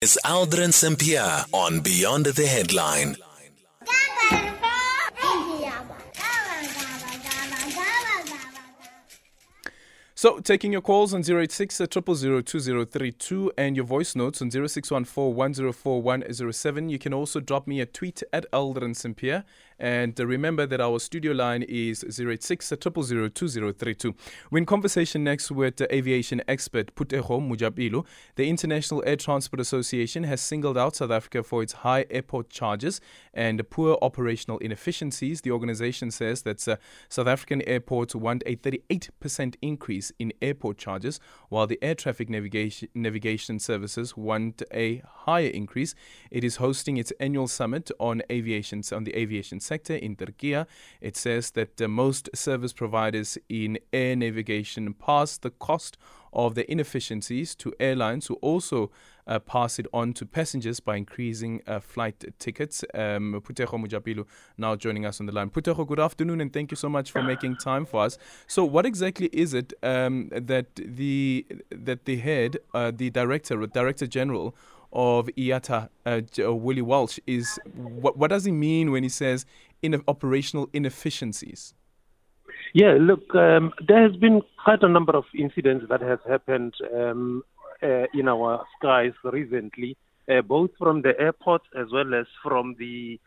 is Aldrin Sampear on Beyond the Headline. So, taking your calls on 086 2032 and your voice notes on 0614 You can also drop me a tweet at Aldrin Sampear. And uh, remember that our studio line is 086 2032. We're in conversation next with aviation expert Phuthego Mojapelo. The International Air Transport Association has singled out South Africa for its high airport charges and poor operational inefficiencies. The organization says that uh, South African airports want a 38% increase in airport charges, while the air traffic navigation, navigation services want a higher increase. It is hosting its annual summit on aviation on the aviation sector in Turkey. It says that uh, most service providers in air navigation pass the cost of the inefficiencies to airlines who also uh, pass it on to passengers by increasing uh, flight tickets. Um, Phuthego Mojapelo now joining us on the line. Phuthego, good afternoon and thank you so much for making time for us. So, what exactly is it um, that the that the head, uh, the director, or director general of IATA, uh, uh, Willie Walsh, is what, what does he mean when he says in operational inefficiencies? Yeah, look, um, there has been quite a number of incidents that has happened um, uh, in our skies recently, uh, both from the airports as well as from the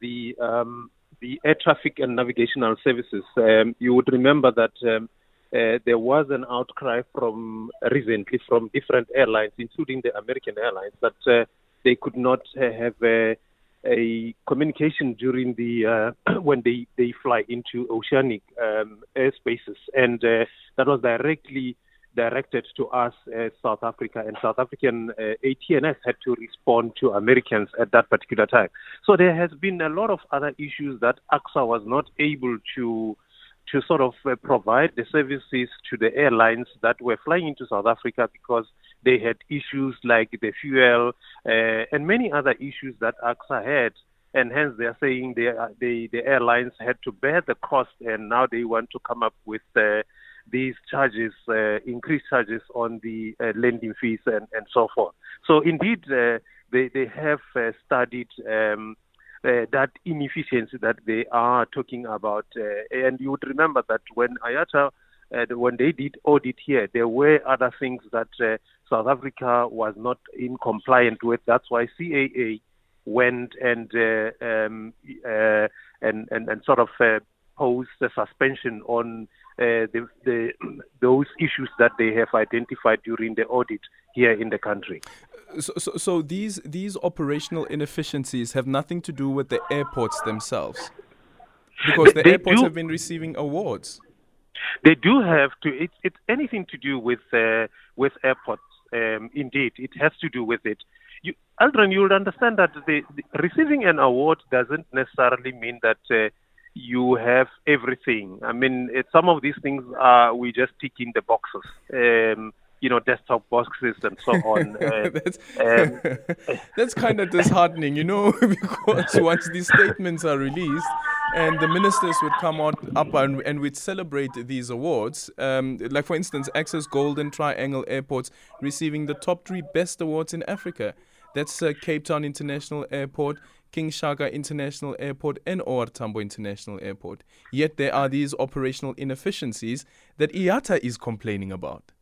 the um, the air traffic and navigational services. Um, you would remember that um, uh, there was an outcry from recently from different airlines, including the American airlines, that uh, they could not uh, have a, a, communication during the when they, they fly into oceanic um, airspaces, and that was directly directed to us South Africa, and South African uh, ATNS had to respond to Americans at that particular time. So there has been a lot of other issues that ACSA was not able to to sort of uh, provide the services to the airlines that were flying into South Africa because they had issues like the fuel uh, and many other issues that ACSA had. And hence, they are saying they, they, the airlines had to bear the cost, and now they want to come up with uh, these charges, uh, increased charges on the uh, landing fees and, and so forth. So, indeed, uh, they, they have uh, studied um, uh, that inefficiency that they are talking about. Uh, and you would remember that when IATA, uh, when they did audit here, there were other things that uh, South Africa was not in compliant with. That's why CAA went and uh, um, uh, and, and and sort of posed a suspension on the, the those issues that they have identified during the audit here in the country. So, so, so, these these operational inefficiencies have nothing to do with the airports themselves, because the they airports do, have been receiving awards. They do have to. It's it's anything to do with uh, with airports. Um, indeed, it has to do with it. You, Aldrin, you will understand that the, the, receiving an award doesn't necessarily mean that uh, you have everything. I mean, it, some of these things are we just tick in the boxes. Um, you know, desktop boxes and so on. Uh, that's um, that's kind of disheartening, you know, because once these statements are released and the ministers would come out up and, and we'd celebrate these awards, um, like for instance, ACSA's Golden Triangle Airports receiving the top three best awards in Africa. That's uh, Cape Town International Airport, King Shaka International Airport, and OR Tambo International Airport. Yet there are these operational inefficiencies that IATA is complaining about.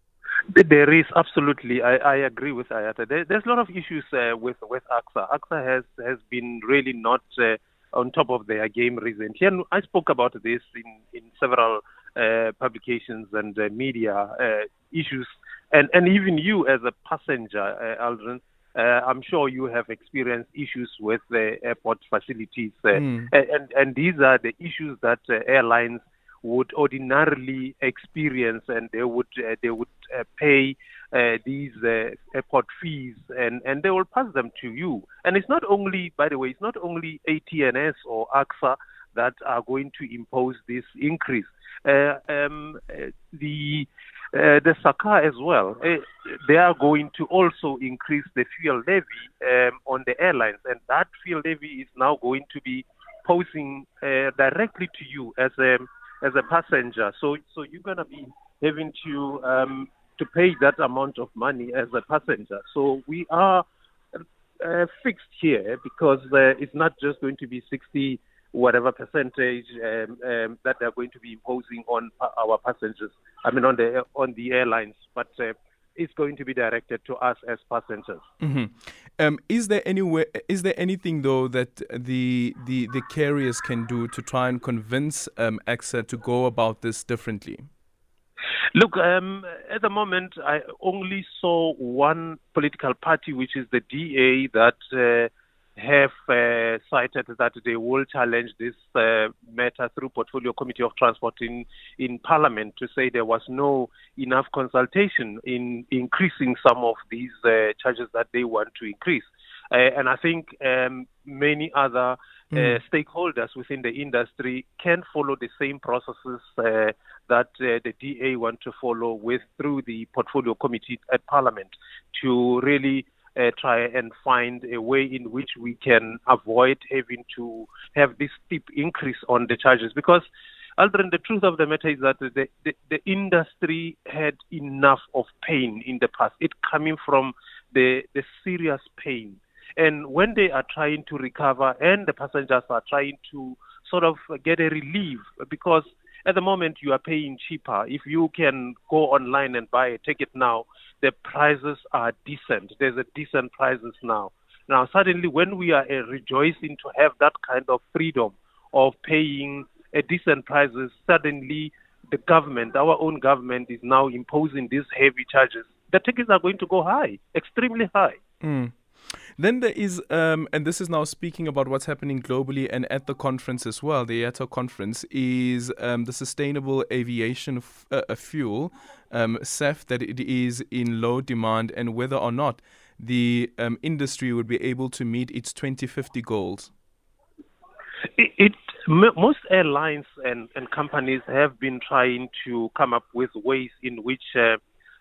There is absolutely. I, I agree with IATA. There, there's a lot of issues uh, with with ACSA. ACSA has has been really not uh, on top of their game recently, and I spoke about this in in several uh, publications and uh, media uh, issues, and and even you as a passenger, uh, Aldrin. I'm sure you have experienced issues with the airport facilities, mm. and and these are the issues that airlines would ordinarily experience, and they would uh, they would uh, pay uh, these uh, airport fees, and and they will pass them to you. And it's not only, by the way, it's not only ATNS or ACSA that are going to impose this increase. Uh, um, uh, the the SACA as well, they are going to also increase the fuel levy um, on the airlines, and that fuel levy is now going to be posing directly to you as a as a passenger. So so you're gonna be having to um, to pay that amount of money as a passenger. So we are uh, fixed here because uh, it's not just going to be 60 whatever percentage um, um, that they're going to be imposing on our passengers. I mean, on the on the airlines, but uh, it's going to be directed to us as passengers. Mm-hmm. Um, is there any way, Is there anything though that the the the carriers can do to try and convince um, ACSA to go about this differently? Look, um, at the moment, I only saw one political party, which is the DA, that uh, have uh, cited that they will challenge this uh, matter through Portfolio Committee of Transport in, in Parliament to say there was no enough consultation in increasing some of these uh, charges that they want to increase. Uh, and I think um, many other mm. stakeholders within the industry can follow the same processes uh, that the DA want to follow with through the Portfolio Committee at Parliament to really uh, try and find a way in which we can avoid having to have this steep increase on the charges because Aldrin, the truth of the matter is that the, the, the, industry had enough of pain in the past. It coming from the, the serious pain. And when they are trying to recover and the passengers are trying to sort of get a relief because at the moment you are paying cheaper. If you can go online and buy a ticket now, the prices are decent. There's a decent prices now. Now, suddenly, when we are uh, rejoicing to have that kind of freedom of paying a decent prices, suddenly the government, our own government, is now imposing these heavy charges. The tickets are going to go high, extremely high. Mm. Then there is, um, and this is now speaking about what's happening globally and at the conference as well, the IATA conference, is um, the sustainable aviation f- uh, fuel, um, SAF, that it is in low demand and whether or not the um, industry would be able to meet its 2050 goals. It, it most airlines and, and companies have been trying to come up with ways in which uh,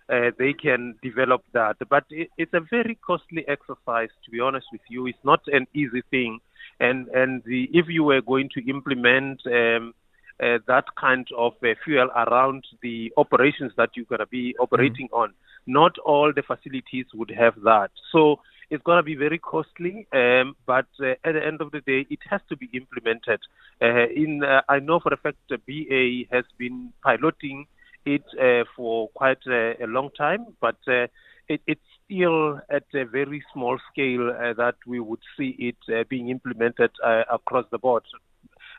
uh, they can develop that. But it, it's a very costly exercise, to be honest with you. It's not an easy thing. And and the, if you were going to implement um, uh, that kind of uh, fuel around the operations that you're going to be operating mm. on, not all the facilities would have that. So it's going to be very costly, um, but uh, at the end of the day, it has to be implemented. Uh, in uh, I know for a fact BA has been piloting it uh, for quite a, a, long time, but uh, it, it's still at a very small scale uh, that we would see it uh, being implemented uh, across the board.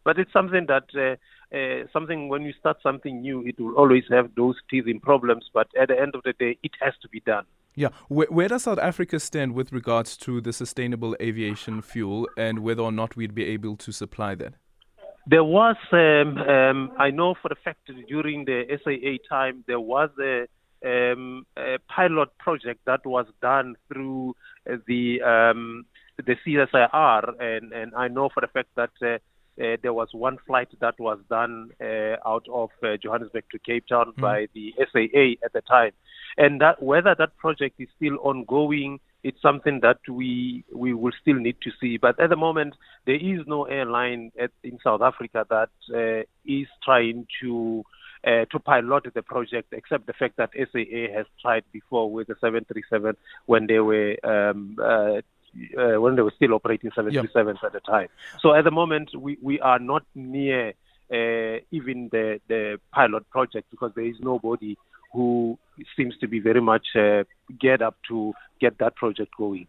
But it's something that uh, something when you start something new, it will always have those teething problems. But at the end of the day, it has to be done. Yeah, where, where, does South Africa stand with regards to the sustainable aviation fuel and whether or not we'd be able to supply that? There was, um, um, I know for a fact during the SAA time, there was a, um, a pilot project that was done through the um, the CSIR, and, and I know for a fact that uh, uh, there was one flight that was done uh, out of uh, Johannesburg to Cape Town mm. by the SAA at the time, and that whether that project is still ongoing it's something that we we will still need to see. But at the moment, there is no airline at, in South Africa that uh, is trying to uh, to pilot the project, except the fact that SAA has tried before with the 737 when they were um, uh, uh, when they were still operating 737s yep. at the time. So at the moment, we, we are not near uh, even the, the pilot project because there is nobody who seems to be very much uh, geared up to get that project going.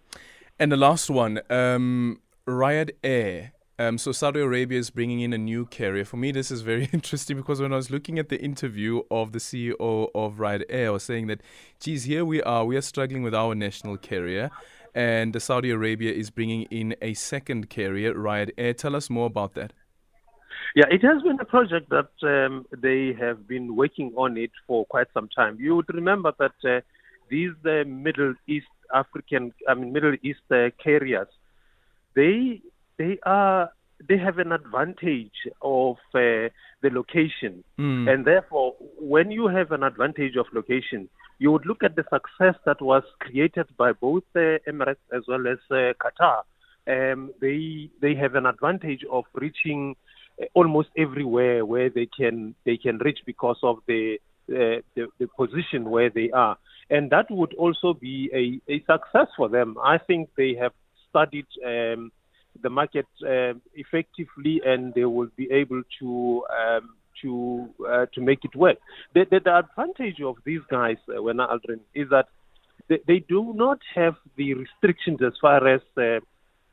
And the last one, um, Riyadh Air. Um, so Saudi Arabia is bringing in a new carrier. For me, this is very interesting because when I was looking at the interview of the CEO of Riyadh Air, I was saying that, geez, here we are, we are struggling with our national carrier, and Saudi Arabia is bringing in a second carrier, Riyadh Air. Tell us more about that. Yeah, it has been a project that um, they have been working on it for quite some time. You would remember that uh, these uh, Middle East African, I mean Middle East uh, carriers, they they are they have an advantage of uh, the location, mm. and therefore, when you have an advantage of location, you would look at the success that was created by both uh, Emirates as well as uh, Qatar. Um, they they have an advantage of reaching almost everywhere where they can they can reach because of the uh, the, the, position where they are, and that would also be a, a success for them. I think they have studied um, the market uh, effectively, and they will be able to um, to uh, to make it work. The, the, the advantage of these guys, uh, Aldrin, is that they, they, do not have the restrictions as far as uh,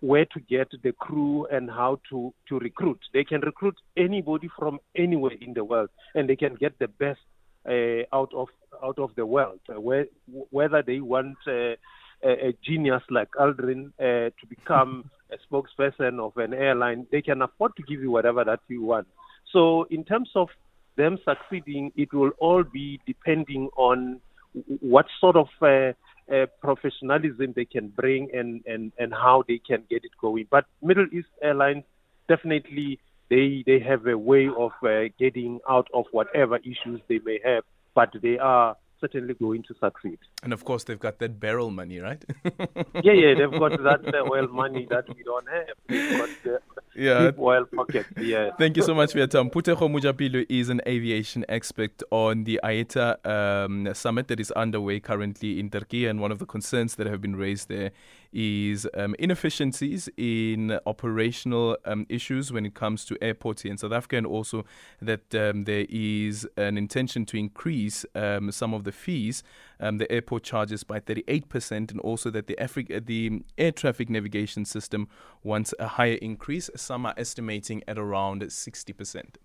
where to get the crew and how to, to recruit. They can recruit anybody from anywhere in the world, and they can get the best uh, out of out of the world. Uh, where, whether they want uh, a, a, genius like Aldrin uh, to become a spokesperson of an airline, they can afford to give you whatever that you want. So, in terms of them succeeding, it will all be depending on what sort of uh, professionalism they can bring and, and, and how they can get it going. But Middle East Airlines definitely they they have a way of uh, getting out of whatever issues they may have, but they are certainly going to succeed. And of course, they've got that barrel money, right? yeah, yeah, they've got that uh, oil money that we don't have. They've got the yeah. oil pocket. Yeah. Thank you so much for your time. Phuthego Mojapelo is an aviation expert on the IATA um, summit that is underway currently in Turkey, and one of the concerns that have been raised there is um, inefficiencies in operational um, issues when it comes to airports here in South Africa, and also that um, there is an intention to increase um, some of the fees, um, the airport charges by 38%, and also that the, Afri- the air traffic navigation system wants a higher increase. Some are estimating at around 60%.